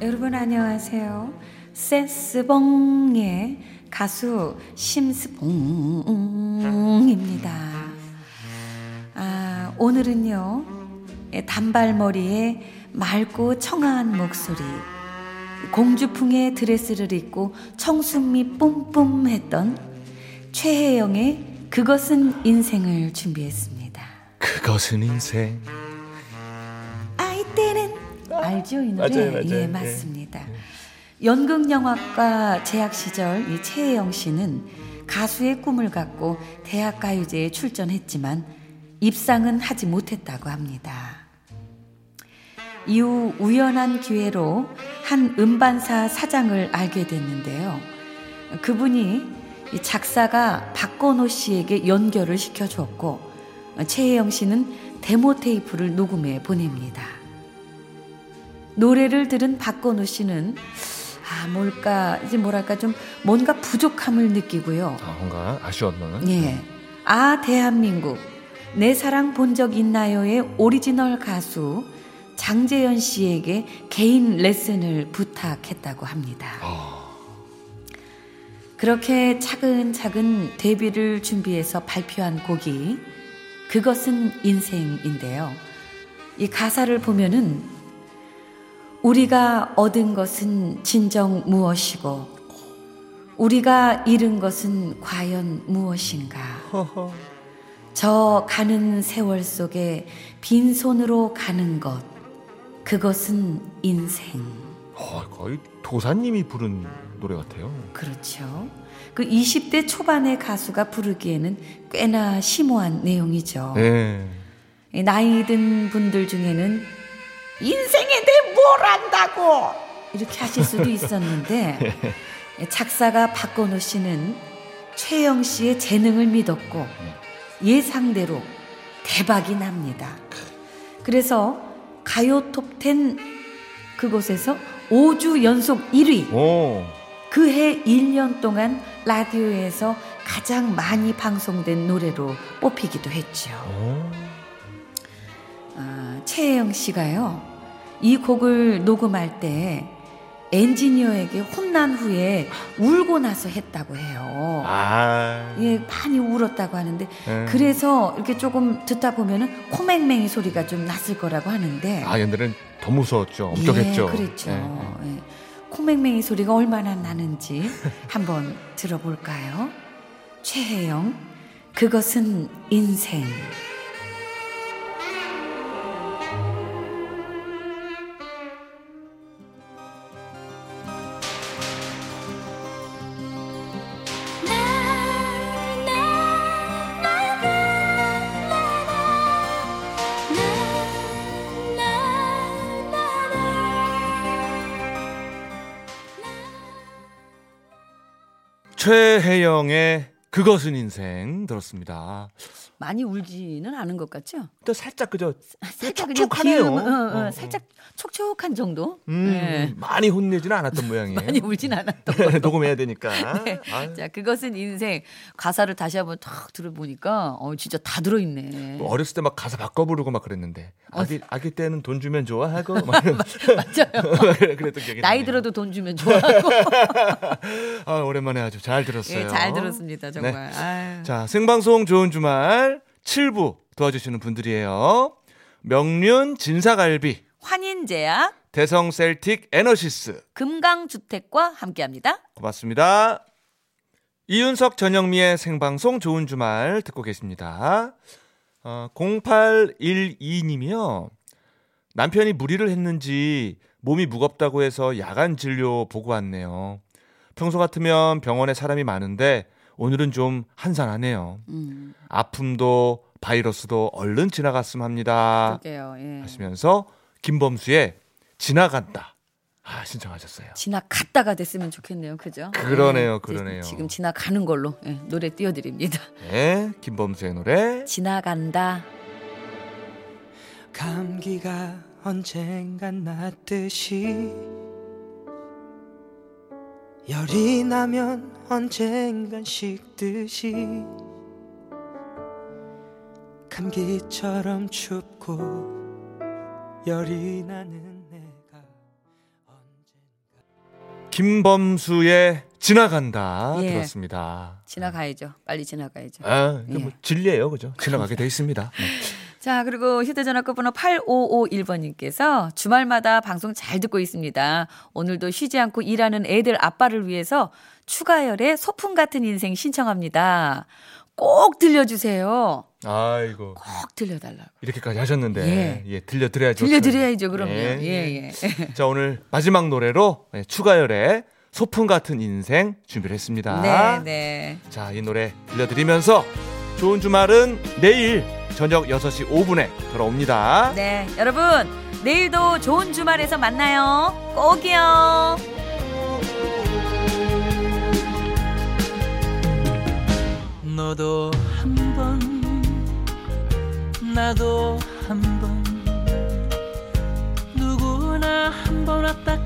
아, 여러분 안녕하세요. 세스봉의 가수 심스봉입니다. 아, 오늘은요 예, 단발머리에 맑고 청아한 목소리, 공주풍의 드레스를 입고 청순미 뿜뿜했던 최혜영의 그것은 인생을 준비했습니다. 그것은 인생. 알죠 이 노래 맞아요, 맞아요. 예 예. 맞습니다 연극영화과 재학 시절 이 최혜영 씨는 가수의 꿈을 갖고 대학 가요제에 출전했지만 입상은 하지 못했다고 합니다 이후 우연한 기회로 한 음반사 사장을 알게 됐는데요 그분이 이 작사가 박건호 씨에게 연결을 시켜줬고 최혜영 씨는 데모 테이프를 녹음해 보냅니다. 노래를 들은 박건우 씨는 아 뭘까 이제 뭐랄까 좀 뭔가 부족함을 느끼고요. 아, 뭔가 아쉬웠나? 예. 아 대한민국 내 사랑 본 적 있나요의 오리지널 가수 장재현 씨에게 개인 레슨을 부탁했다고 합니다. 아, 그렇게 차근차근 데뷔를 준비해서 발표한 곡이 그것은 인생인데요. 이 가사를 보면은 우리가 얻은 것은 진정 무엇이고 우리가 잃은 것은 과연 무엇인가? 저 가는 세월 속에 빈손으로 가는 것 그것은 인생. 어, 거의 도사님이 부른 노래 같아요. 그렇죠. 그 20대 초반의 가수가 부르기에는 꽤나 심오한 내용이죠. 네. 이 나이 든 분들 중에는 인생에 대해 뭘 안다고 이렇게 하실 수도 있었는데 작사가 박건우 씨는 최영 씨의 재능을 믿었고 예상대로 대박이 납니다. 그래서 가요 톱10 그곳에서 5주 연속 1위 오. 그해 1년 동안 라디오에서 가장 많이 방송된 노래로 뽑히기도 했죠. 오. 아, 최혜영 씨가요, 이 곡을 녹음할 때 엔지니어에게 혼난 후에 울고 나서 했다고 해요. 아. 예, 많이 울었다고 하는데, 네. 그래서 이렇게 조금 듣다 보면은 코맹맹이 소리가 좀 났을 거라고 하는데, 아, 옛날엔 더 무서웠죠. 엄격했죠. 예, 그렇죠. 네. 예. 코맹맹이 소리가 얼마나 나는지 한번 들어볼까요? 최혜영, 그것은 인생. 최혜영의 그것은 인생 들었습니다. 많이 울지는 않은 것 같죠? 또 살짝 그저 살짝 촉촉하네요. 비음, 어, 어, 어, 어. 살짝 촉촉한 정도. 음, 네. 많이 혼내지는 않았던 모양이에요. 많이 울진 않았던. 녹음해야 되니까. 네. 자, 그것은 인생 가사를 다시 한번 탁 들어보니까 어 진짜 다 들어있네. 어렸을 때 막 가사 바꿔 부르고 막 그랬는데 아기 아기 때는 돈 주면 좋아하고 맞아요. 그랬던 기억이 나이 나네요. 들어도 돈 주면 좋아하고. 아, 오랜만에 아주 잘 들었어요. 예, 잘 들었습니다, 정말. 네. 자, 생방송 좋은 주말 7부 도와주시는 분들이에요. 명륜 진사갈비, 환인제약, 대성 셀틱 에너시스. 금강주택과 함께합니다. 고맙습니다. 이윤석 전영미의 생방송 좋은 주말 듣고 계십니다. 어, 0812님이요. 남편이 무리를 했는지 몸이 무겁다고 해서 야간 진료 보고 왔네요. 평소 같으면 병원에 사람이 많은데 오늘은 좀 한산하네요. 음, 아픔도 바이러스도 얼른 지나갔으면 합니다. 그러게요. 예. 하시면서 김범수의 지나간다. 아, 신청하셨어요. 지나갔다가 됐으면 좋겠네요. 그죠? 그러네요, 예, 그러네요. 지금 지나가는 걸로 예, 노래 띄워드립니다. 네, 김범수의 노래. 지나간다. 감기가 언젠간 낫듯이 열이 나면 언젠간 식듯이 감기처럼 춥고 열이 나는 내가 김범수의 지나간다 예. 들었습니다. 지나가야죠. 빨리 지나가야죠. 아, 이게 뭐 예. 진리예요, 그죠? 지나가게 돼 있습니다. 네. 자, 그리고 휴대전화 끝번호 8551번님께서 주말마다 방송 잘 듣고 있습니다. 오늘도 쉬지 않고 일하는 애들 아빠를 위해서 추가열의 소풍 같은 인생 신청합니다. 꼭 들려주세요. 아이고 꼭 들려달라고. 이렇게까지 하셨는데 예. 예, 들려드려야죠. 들려드려야죠, 그럼요. 예. 예, 예. 자 오늘 마지막 노래로 예, 추가열의 소풍 같은 인생 준비를 했습니다. 네, 네. 자, 이 노래 들려드리면서 좋은 주말은 내일 저녁 6시 5분에 돌아옵니다. 네, 여러분, 내일도 좋은 주말에서 만나요. 꼭이요. 너도 한번 나도 한번 누구나 한번 왔다